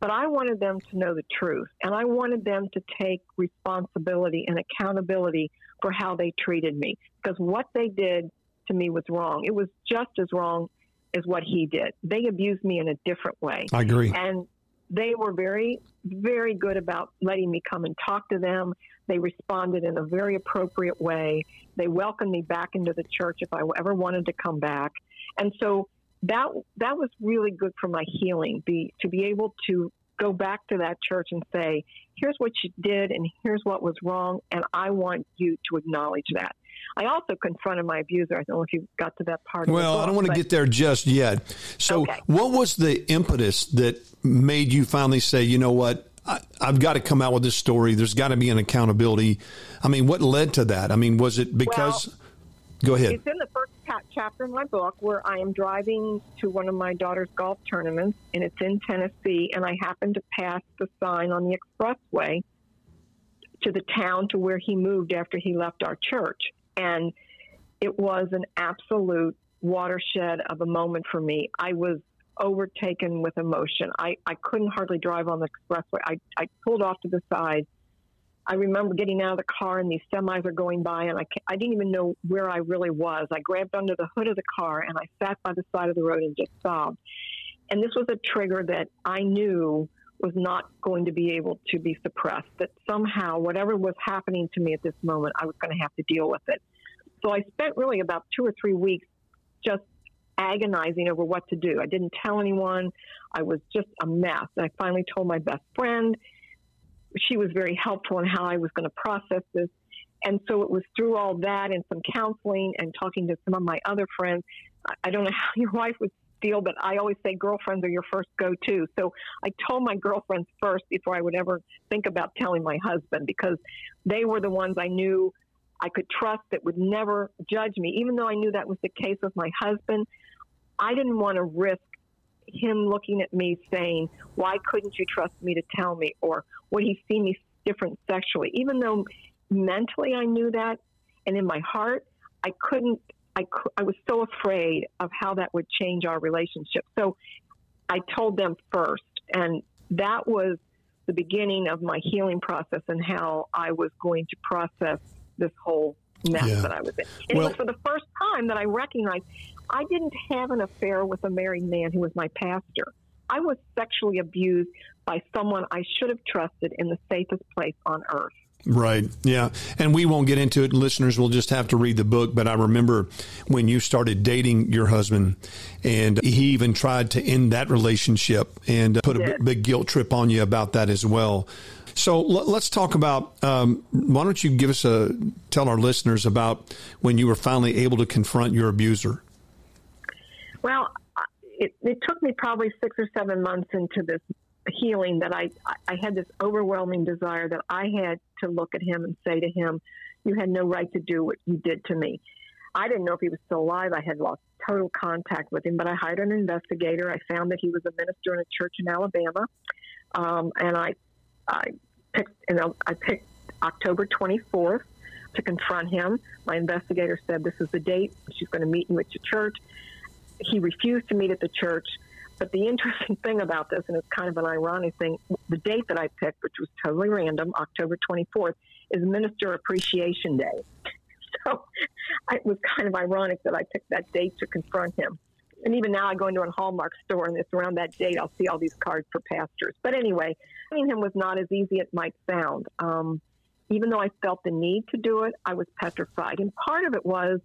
Speaker 4: but I wanted them to know the truth. And I wanted them to take responsibility and accountability for how they treated me. Because what they did to me was wrong. It was just as wrong as what he did. They abused me in a different way.
Speaker 3: I agree.
Speaker 4: And they were very, very good about letting me come and talk to them. They responded in a very appropriate way. They welcomed me back into the church if I ever wanted to come back. And so that that was really good for my healing. Be to be able to go back to that church and say, here's what you did and here's what was wrong, and I want you to acknowledge that. I also confronted my abuser. I don't know if you got to that part.
Speaker 3: Well,
Speaker 4: book,
Speaker 3: I don't want to get there just yet. So,
Speaker 4: Okay.
Speaker 3: what was the impetus that made you finally say, you know what? I, I've got to come out with this story. There's got to be an accountability. I mean, what led to that? I mean, was it because? go ahead.
Speaker 4: It's in the first chapter of my book where I am driving to one of my daughter's golf tournaments, and it's in Tennessee, and I happen to pass the sign on the expressway to the town to where he moved after he left our church. And it was an absolute watershed of a moment for me. I was overtaken with emotion. I, I couldn't hardly drive on the expressway. I, I pulled off to the side. I remember getting out of the car and these semis are going by, and I, I didn't even know where I really was. I grabbed under the hood of the car and I sat by the side of the road and just sobbed. And this was a trigger that I knew was not going to be able to be suppressed, that somehow, whatever was happening to me at this moment, I was going to have to deal with it. So I spent really about two or three weeks just agonizing over what to do. I didn't tell anyone. I was just a mess. I finally told my best friend. She was very helpful in how I was going to process this. And so it was through all that and some counseling and talking to some of my other friends. I- I don't know how your wife would feel, but I always say girlfriends are your first go to. So I told my girlfriends first before I would ever think about telling my husband because they were the ones I knew I could trust that would never judge me. Even though I knew that was the case with my husband, I didn't want to risk him looking at me saying, Why couldn't you trust me to tell me? Or would he see me different sexually? Even though mentally I knew that, and in my heart, I couldn't, I, I was so afraid of how that would change our relationship. So I told them first, and that was the beginning of my healing process and how I was going to process this whole mess
Speaker 3: Yeah.
Speaker 4: that I was in. And
Speaker 3: Well-
Speaker 4: it was for the first time that I recognized I didn't have an affair with a married man who was my pastor. I was sexually abused by someone I should have trusted in the safest place on earth.
Speaker 3: Right. Yeah. And we won't get into it. Listeners will just have to read the book. But I remember when you started dating your husband, and he even tried to end that relationship and put a big, big guilt trip on you about that as well. So l- let's talk about. Um, why don't you give us a tell our listeners about when you were finally able to confront your abuser?
Speaker 4: Well, it, it took me probably six or seven months into this healing that I, I had this overwhelming desire that I had to look at him and say to him, You had no right to do what you did to me. I didn't know if he was still alive. I had lost total contact with him, but I hired an investigator. I found that he was a minister in a church in Alabama, um, and I, I picked, you know, I picked October 24th to confront him. My investigator said, "This is the date. She's going to meet you at your church." He refused to meet at the church. But the interesting thing about this, and it's kind of an ironic thing, the date that I picked, which was totally random, October 24th, is Minister Appreciation Day. So it was kind of ironic that I picked that date to confront him. And even now, I go into a Hallmark store, and it's around that date I'll see all these cards for pastors. But anyway, finding him was not as easy as it might sound. Um, even though I felt the need to do it, I was petrified. And part of it was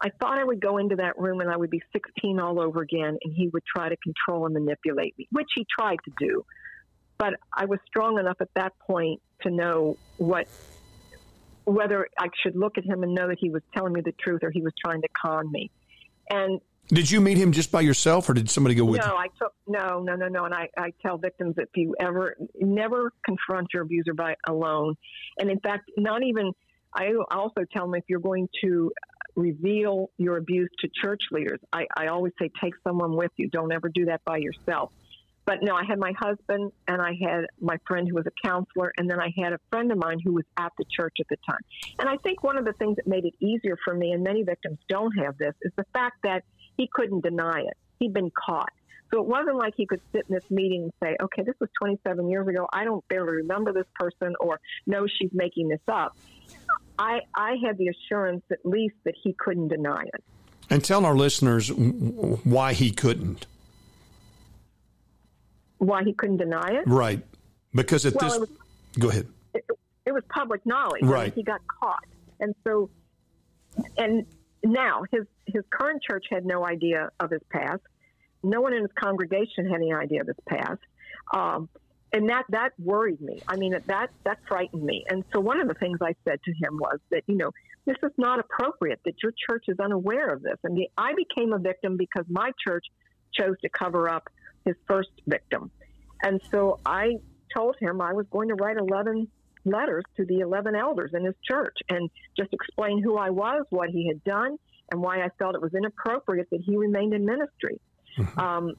Speaker 4: I thought I would go into that room and I would be 16 all over again, and he would try to control and manipulate me, which he tried to do. But I was strong enough at that point to know what whether I should look at him and know that he was telling me the truth or he was trying to con me. And
Speaker 3: Did you meet him just by yourself, or did somebody go with
Speaker 4: no,
Speaker 3: you?
Speaker 4: I took no, no, no, no. And I, I tell victims if you ever never confront your abuser by alone, and in fact, not even. I also tell them if you're going to reveal your abuse to church leaders, I, I always say take someone with you. Don't ever do that by yourself. But no, I had my husband and I had my friend who was a counselor, and then I had a friend of mine who was at the church at the time. And I think one of the things that made it easier for me, and many victims don't have this, is the fact that he couldn't deny it. He'd been caught. So it wasn't like he could sit in this meeting and say, okay, this was 27 years ago. I don't barely remember this person, or no, she's making this up. I, I had the assurance, at least, that he couldn't deny it.
Speaker 3: And tell our listeners why he couldn't.
Speaker 4: Why he couldn't deny it?
Speaker 3: Right. Because at
Speaker 4: Well,
Speaker 3: this.
Speaker 4: it was-
Speaker 3: go ahead.
Speaker 4: it, it was public knowledge.
Speaker 3: Right.
Speaker 4: he got caught, and so, and now his his current church had no idea of his past. No one in his congregation had any idea of his past. Um, and that that worried me. I mean, that that frightened me. And so one of the things I said to him was that you know this is not appropriate. That your church is unaware of this. And I became a victim because my church chose to cover up his first victim. And so I told him I was going to write eleven letters to the eleven elders in his church and just explain who I was, what he had done, and why I felt it was inappropriate that he remained in ministry. Mm-hmm. Um,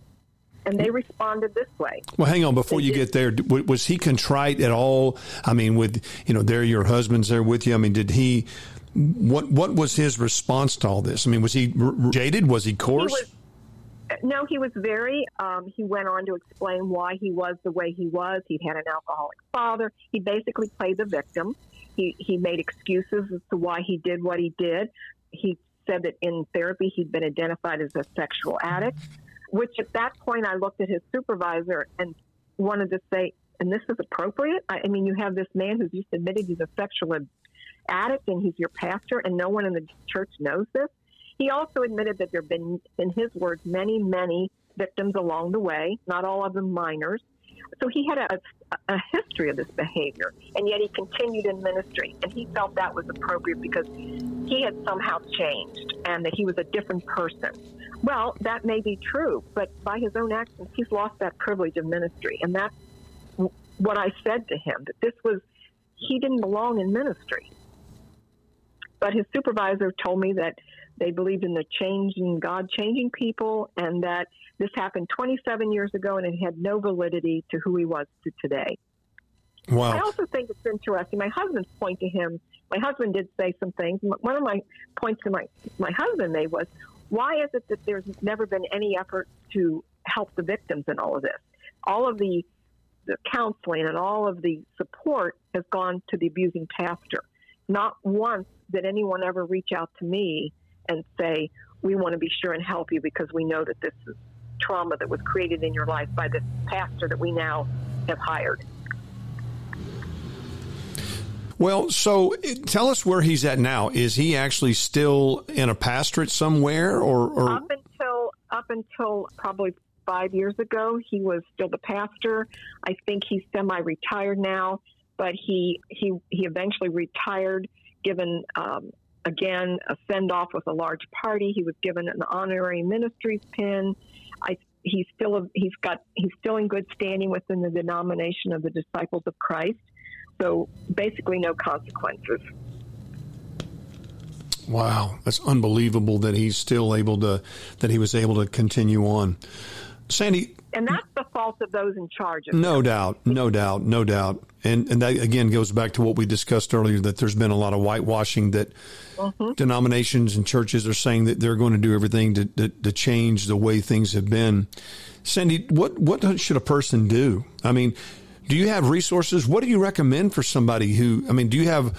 Speaker 4: and they responded this way.
Speaker 3: Well, hang on before they you did. get there. Was he contrite at all? I mean, with you know, there your husband's there with you. I mean, did he? What what was his response to all this? I mean, was he r- jaded? Was he coarse? He
Speaker 4: was, no, he was very. Um, he went on to explain why he was the way he was. He'd had an alcoholic father. He basically played the victim. He he made excuses as to why he did what he did. He said that in therapy he'd been identified as a sexual addict which at that point I looked at his supervisor and wanted to say, and this is appropriate? I, I mean, you have this man who's just admitted he's a sexual addict and he's your pastor, and no one in the church knows this. He also admitted that there have been, in his words, many, many victims along the way, not all of them minors. So he had a, a, history of this behavior, and yet he continued in ministry. And he felt that was appropriate because he had somehow changed and that he was a different person. Well, that may be true, but by his own actions, he's lost that privilege of ministry. And that's what I said to him that this was, he didn't belong in ministry. But his supervisor told me that they believed in the changing God changing people and that this happened 27 years ago and it had no validity to who he was to today.
Speaker 3: Wow.
Speaker 4: I also think it's interesting. My husband's point to him, my husband did say some things. One of my points to my, my husband made was, why is it that there's never been any effort to help the victims in all of this? All of the, the counseling and all of the support has gone to the abusing pastor. Not once did anyone ever reach out to me and say, we want to be sure and help you because we know that this is trauma that was created in your life by this pastor that we now have hired.
Speaker 3: Well, so tell us where he's at now. Is he actually still in a pastorate somewhere, or, or?
Speaker 4: up until up until probably five years ago, he was still the pastor. I think he's semi-retired now, but he he he eventually retired, given um, again a send off with a large party. He was given an honorary ministry's pin. I he's still he's got he's still in good standing within the denomination of the Disciples of Christ. So basically, no consequences.
Speaker 3: Wow, that's unbelievable that he's still able to that he was able to continue on. Sandy,
Speaker 4: and that's the fault of those in charge.
Speaker 3: no doubt, no doubt, no doubt. And and that again goes back to what we discussed earlier that there's been a lot of whitewashing that mm-hmm. denominations and churches are saying that they're going to do everything to, to, to change the way things have been. Sandy, what what should a person do? I mean, do you have resources? What do you recommend for somebody who, I mean, do you have,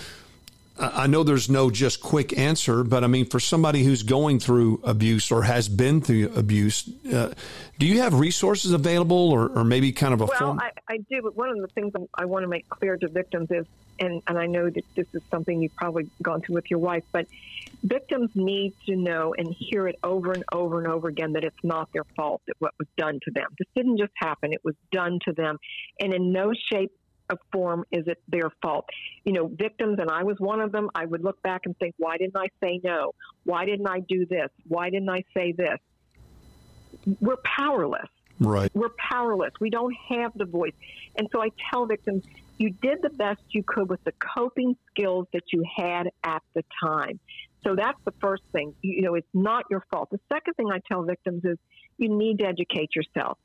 Speaker 3: I know there's no just quick answer, but I mean, for somebody who's going through abuse or has been through abuse, uh, do you have resources available or, or maybe kind of a
Speaker 4: well,
Speaker 3: form?
Speaker 4: I, I do, but one of the things I want to make clear to victims is, and, and I know that this is something you've probably gone through with your wife, but victims need to know and hear it over and over and over again that it's not their fault that what was done to them. This didn't just happen, it was done to them. And in no shape or form is it their fault. You know, victims, and I was one of them, I would look back and think, why didn't I say no? Why didn't I do this? Why didn't I say this? We're powerless.
Speaker 3: Right.
Speaker 4: We're powerless. We don't have the voice. And so I tell victims, you did the best you could with the coping skills that you had at the time. So that's the first thing. You know, it's not your fault. The second thing I tell victims is you need to educate yourself.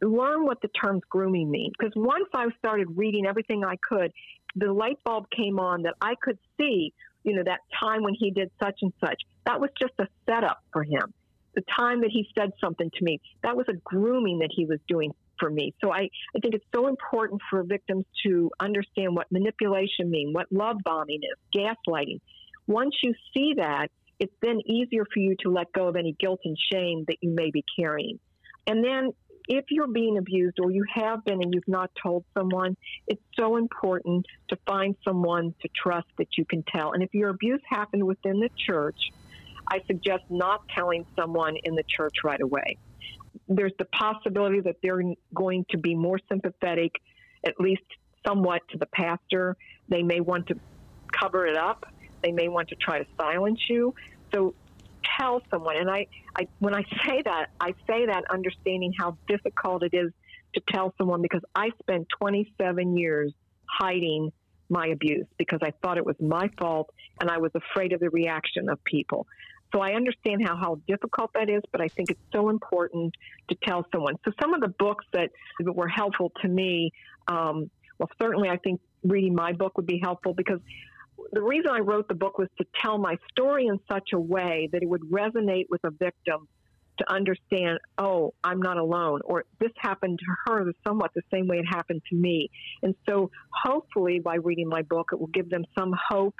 Speaker 4: Learn what the terms grooming mean. Because once I started reading everything I could, the light bulb came on that I could see, you know, that time when he did such and such. That was just a setup for him. The time that he said something to me, that was a grooming that he was doing for me. So I, I think it's so important for victims to understand what manipulation means, what love bombing is, gaslighting. Once you see that, it's then easier for you to let go of any guilt and shame that you may be carrying. And then if you're being abused or you have been and you've not told someone, it's so important to find someone to trust that you can tell. And if your abuse happened within the church, I suggest not telling someone in the church right away. There's the possibility that they're going to be more sympathetic, at least somewhat, to the pastor. They may want to cover it up. They may want to try to silence you. So tell someone. And I, I, when I say that, I say that understanding how difficult it is to tell someone because I spent 27 years hiding my abuse because I thought it was my fault and I was afraid of the reaction of people. So I understand how, how difficult that is, but I think it's so important to tell someone. So some of the books that were helpful to me, um, well, certainly I think reading my book would be helpful because the reason I wrote the book was to tell my story in such a way that it would resonate with a victim to understand, oh, I'm not alone, or this happened to her somewhat the same way it happened to me. And so hopefully by reading my book, it will give them some hope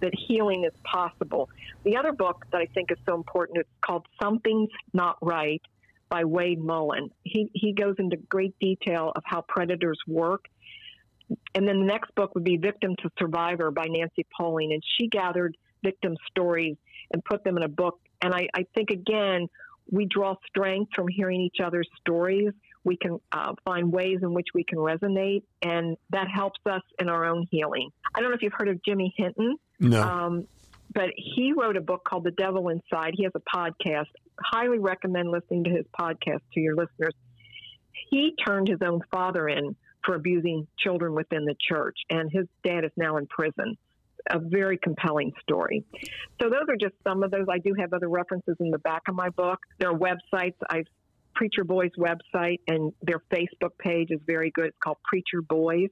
Speaker 4: that healing is possible. The other book that I think is so important, it's called Something's Not Right by Wade Mullen. He, he goes into great detail of how predators work and then the next book would be Victim to Survivor by Nancy Poling. And she gathered victim stories and put them in a book. And I, I think, again, we draw strength from hearing each other's stories. We can uh, find ways in which we can resonate, and that helps us in our own healing. I don't know if you've heard of Jimmy Hinton.
Speaker 3: No. Um,
Speaker 4: but he wrote a book called The Devil Inside. He has a podcast. Highly recommend listening to his podcast to your listeners. He turned his own father in for abusing children within the church, and his dad is now in prison. A very compelling story. So those are just some of those. I do have other references in the back of my book. There are websites. I've Preacher Boys website and their Facebook page is very good. It's called Preacher Boys.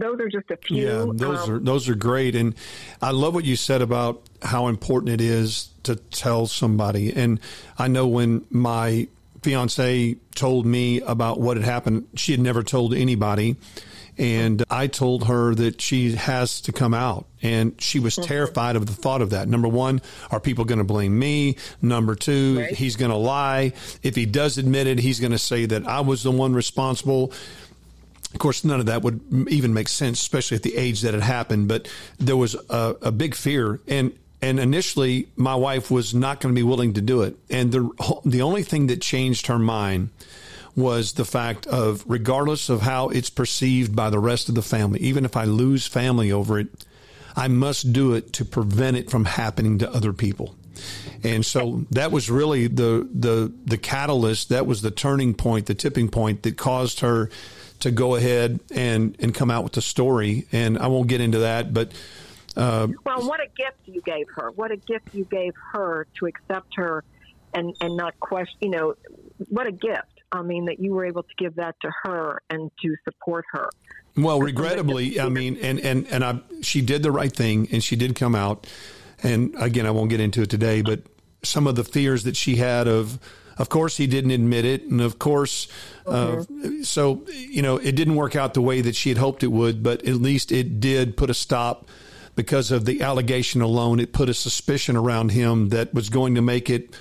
Speaker 4: Those are just a few.
Speaker 3: Yeah, those um, are those are great, and I love what you said about how important it is to tell somebody. And I know when my fiance told me about what had happened. She had never told anybody. And I told her that she has to come out. And she was mm-hmm. terrified of the thought of that. Number one, are people going to blame me? Number two, right. he's going to lie. If he does admit it, he's going to say that I was the one responsible. Of course, none of that would even make sense, especially at the age that it happened. But there was a, a big fear. And and initially, my wife was not going to be willing to do it. And the the only thing that changed her mind was the fact of regardless of how it's perceived by the rest of the family, even if I lose family over it, I must do it to prevent it from happening to other people. And so that was really the the the catalyst, that was the turning point, the tipping point that caused her to go ahead and and come out with the story. And I won't get into that, but
Speaker 4: uh, well, what a gift you gave her! What a gift you gave her to accept her, and and not question. You know, what a gift! I mean, that you were able to give that to her and to support her.
Speaker 3: Well, regrettably, I mean, and and and I, she did the right thing, and she did come out. And again, I won't get into it today, but some of the fears that she had of, of course, he didn't admit it, and of course, uh, so you know, it didn't work out the way that she had hoped it would. But at least it did put a stop because of the allegation alone. It put a suspicion around him that was going to make it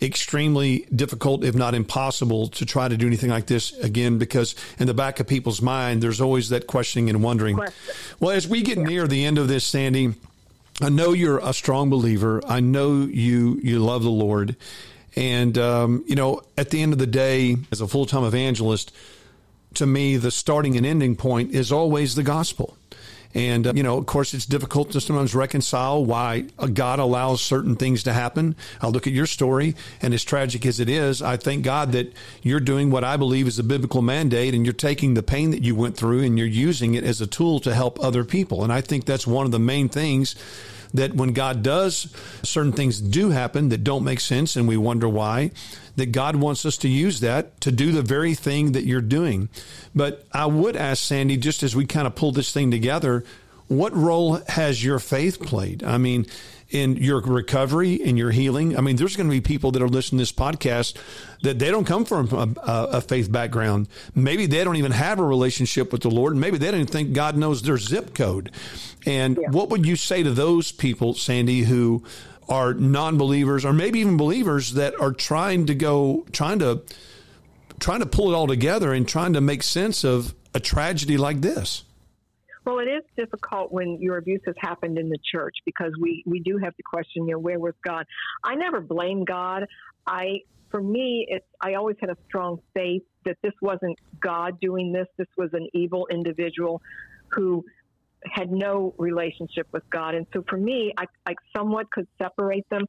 Speaker 3: extremely difficult, if not impossible, to try to do anything like this again. Because in the back of people's mind, there's always that questioning and wondering. Well, as we get near the end of this, Sandy, I know you're a strong believer. I know you you love the Lord, and um, you know at the end of the day, as a full time evangelist, to me, the starting and ending point is always the gospel. And, uh, you know, of course, it's difficult to sometimes reconcile why God allows certain things to happen. I look at your story, and as tragic as it is, I thank God that you're doing what I believe is a biblical mandate, and you're taking the pain that you went through and you're using it as a tool to help other people. And I think that's one of the main things that when God does, certain things do happen that don't make sense, and we wonder why that God wants us to use that to do the very thing that you're doing. But I would ask Sandy, just as we kind of pull this thing together, what role has your faith played? I mean, in your recovery, in your healing. I mean, there's going to be people that are listening to this podcast that they don't come from a, a, faith background. Maybe they don't even have a relationship with the Lord. Maybe they don't even think God knows their zip code. And yeah. what would you say to those people, Sandy, who are non believers or maybe even believers that are trying to go, trying to trying to pull it all together and trying to make sense of a tragedy like this.
Speaker 4: Well, it is difficult when your abuse has happened in the church because we, we do have to question, you know, where was God? I never blame God. I, for me, it's, I always had a strong faith that this wasn't God doing this. This was an evil individual who had no relationship with God. And so for me, I, I somewhat could separate them.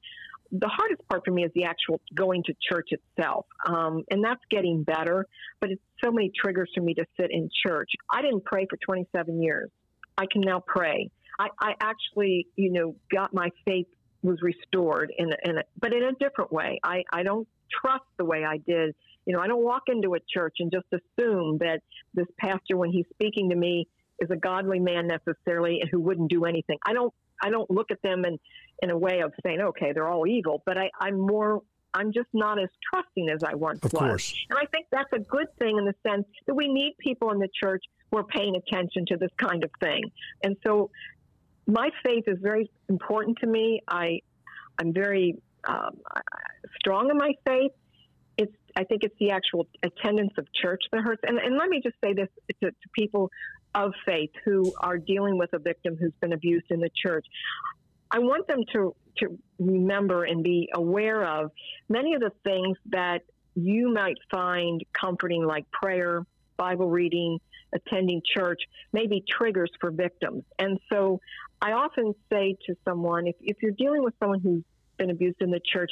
Speaker 4: The hardest part for me is the actual going to church itself. Um, and that's getting better, but it's so many triggers for me to sit in church. I didn't pray for 27 years. I can now pray. I, I actually, you know, got my faith was restored in, in a, but in a different way. I, I don't trust the way I did. You know, I don't walk into a church and just assume that this pastor, when he's speaking to me, is a godly man necessarily and who wouldn't do anything. I don't I don't look at them in in a way of saying, okay, they're all evil, but I, I'm more I'm just not as trusting as I once
Speaker 3: of
Speaker 4: was.
Speaker 3: Course.
Speaker 4: And I think that's a good thing in the sense that we need people in the church who are paying attention to this kind of thing. And so my faith is very important to me. I I'm very um, strong in my faith. It's I think it's the actual attendance of church that hurts. And, and let me just say this to, to people of faith who are dealing with a victim who's been abused in the church. I want them to, to remember and be aware of many of the things that you might find comforting, like prayer, Bible reading, attending church, maybe triggers for victims. And so I often say to someone, if, if you're dealing with someone who's been abused in the church,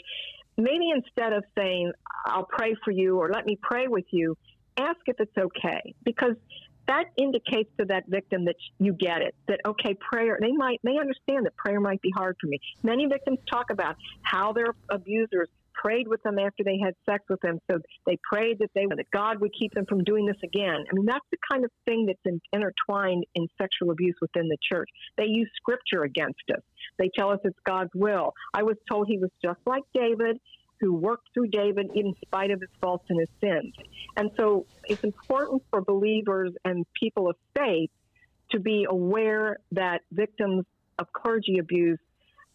Speaker 4: maybe instead of saying, I'll pray for you or let me pray with you, ask if it's okay. Because that indicates to that victim that you get it. That okay, prayer. They might they understand that prayer might be hard for me. Many victims talk about how their abusers prayed with them after they had sex with them. So they prayed that they that God would keep them from doing this again. I mean, that's the kind of thing that's in, intertwined in sexual abuse within the church. They use scripture against us. They tell us it's God's will. I was told he was just like David who worked through David in spite of his faults and his sins. And so it's important for believers and people of faith to be aware that victims of clergy abuse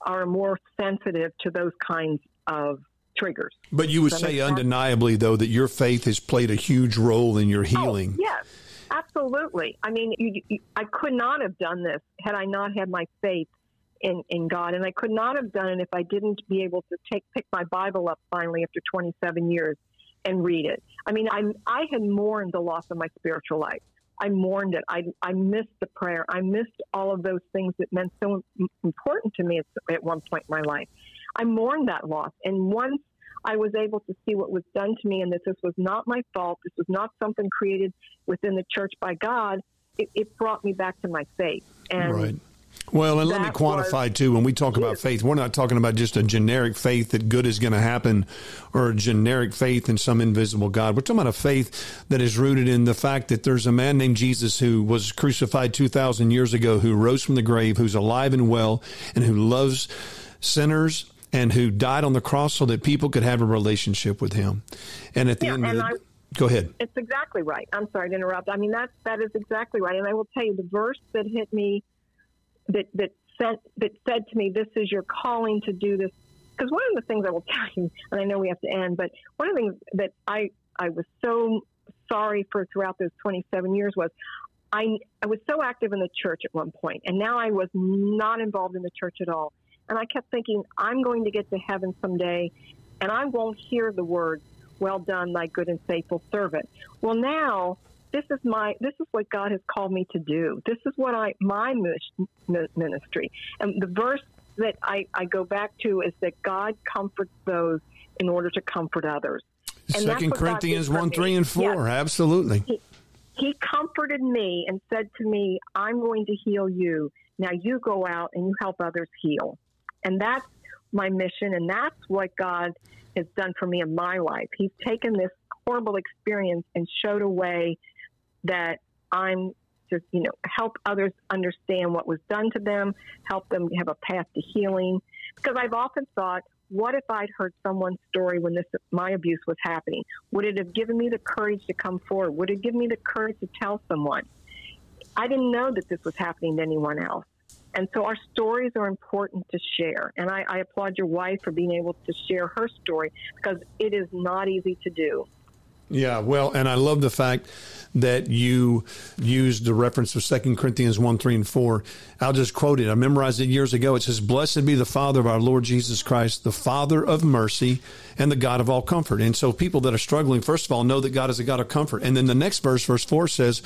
Speaker 4: are more sensitive to those kinds of triggers.
Speaker 3: But you would say undeniably, though, that your faith has played a huge role in your oh, healing.
Speaker 4: Oh, yes, absolutely. I mean, you, you, I could not have done this had I not had my faith in, in God. And I could not have done it if I didn't be able to take pick my Bible up finally after 27 years and read it. I mean, I I had mourned the loss of my spiritual life. I mourned it. I I missed the prayer. I missed all of those things that meant so important to me at, at one point in my life. I mourned that loss, and once I was able to see what was done to me, and that this was not my fault. This was not something created within the church by God. It, it brought me back to my faith, and
Speaker 3: right. Well, and let me quantify was, too. When we talk about faith, we're not talking about just a generic faith that good is going to happen or a generic faith in some invisible God. We're talking about a faith that is rooted in the fact that there's a man named Jesus who was crucified 2,000 years ago, who rose from the grave, who's alive and well, and who loves sinners and who died on the cross so that people could have a relationship with him. And at the yeah, end of the, I, Go ahead.
Speaker 4: It's exactly right. I'm sorry to interrupt. I mean, that, that is exactly right. And I will tell you the verse that hit me that that said that said to me, "This is your calling to do this." Because one of the things I will tell you, and I know we have to end, but one of the things that I I was so sorry for throughout those 27 years was I I was so active in the church at one point, and now I was not involved in the church at all. And I kept thinking, I'm going to get to heaven someday, and I won't hear the words, "Well done, thy good and faithful servant." Well, now this is my this is what God has called me to do. This is what I my ministry. And the verse that I, I go back to is that God comforts those in order to comfort others.
Speaker 3: And Second Corinthians one, three, and four. Yes. Absolutely.
Speaker 4: He, he comforted me and said to me, "I'm going to heal you. Now you go out and you help others heal." And that's my mission, and that's what God has done for me in my life. He's taken this horrible experience and showed a way that I'm just, you know, help others understand what was done to them, help them have a path to healing. Because I've often thought, what if I'd heard someone's story when this my abuse was happening? Would it have given me the courage to come forward? Would it give me the courage to tell someone? I didn't know that this was happening to anyone else. And so our stories are important to share. And I, I applaud your wife for being able to share her story because it is not easy to do.
Speaker 3: Yeah, well, and I love the fact that you used the reference of Second Corinthians 1, 3, and 4. I'll just quote it. I memorized it years ago. It says, Blessed be the Father of our Lord Jesus Christ, the Father of mercy and the God of all comfort. And so people that are struggling, first of all, know that God is a God of comfort. And then the next verse, verse 4 says,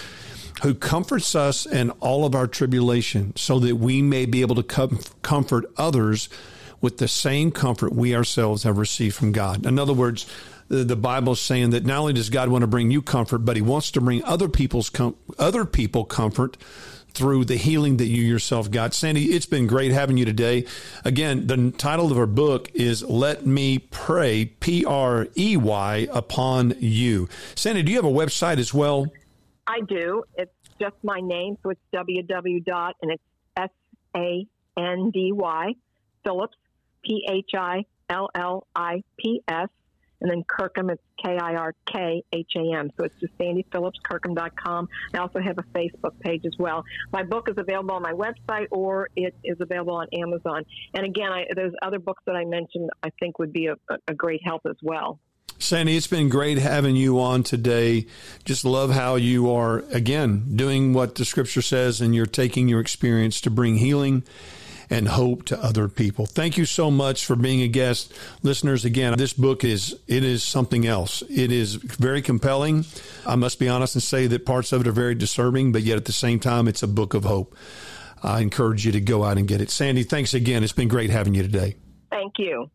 Speaker 3: who comforts us in all of our tribulation so that we may be able to com- comfort others with the same comfort we ourselves have received from God. In other words, the, Bible is saying that not only does God want to bring you comfort, but He wants to bring other people's com- other people comfort through the healing that you yourself got. Sandy, it's been great having you today. Again, the title of our book is Let Me Pray, P R E Y, upon you. Sandy, do you have a website as well?
Speaker 4: I do. It's just my name, so it's www. dot and it's S A N D Y Phillips P H I L L I P S and then Kirkham, it's K I R K H A M. So it's just sandyphillipskirkham.com. I also have a Facebook page as well. My book is available on my website or it is available on Amazon. And again, I, those other books that I mentioned, I think would be a, a great help as well.
Speaker 3: Sandy, it's been great having you on today. Just love how you are, again, doing what the scripture says and you're taking your experience to bring healing and hope to other people. Thank you so much for being a guest. Listeners, again, this book is, it is something else. It is very compelling. I must be honest and say that parts of it are very disturbing, but yet at the same time, it's a book of hope. I encourage you to go out and get it. Sandy, thanks again. It's been great having you today.
Speaker 4: Thank you.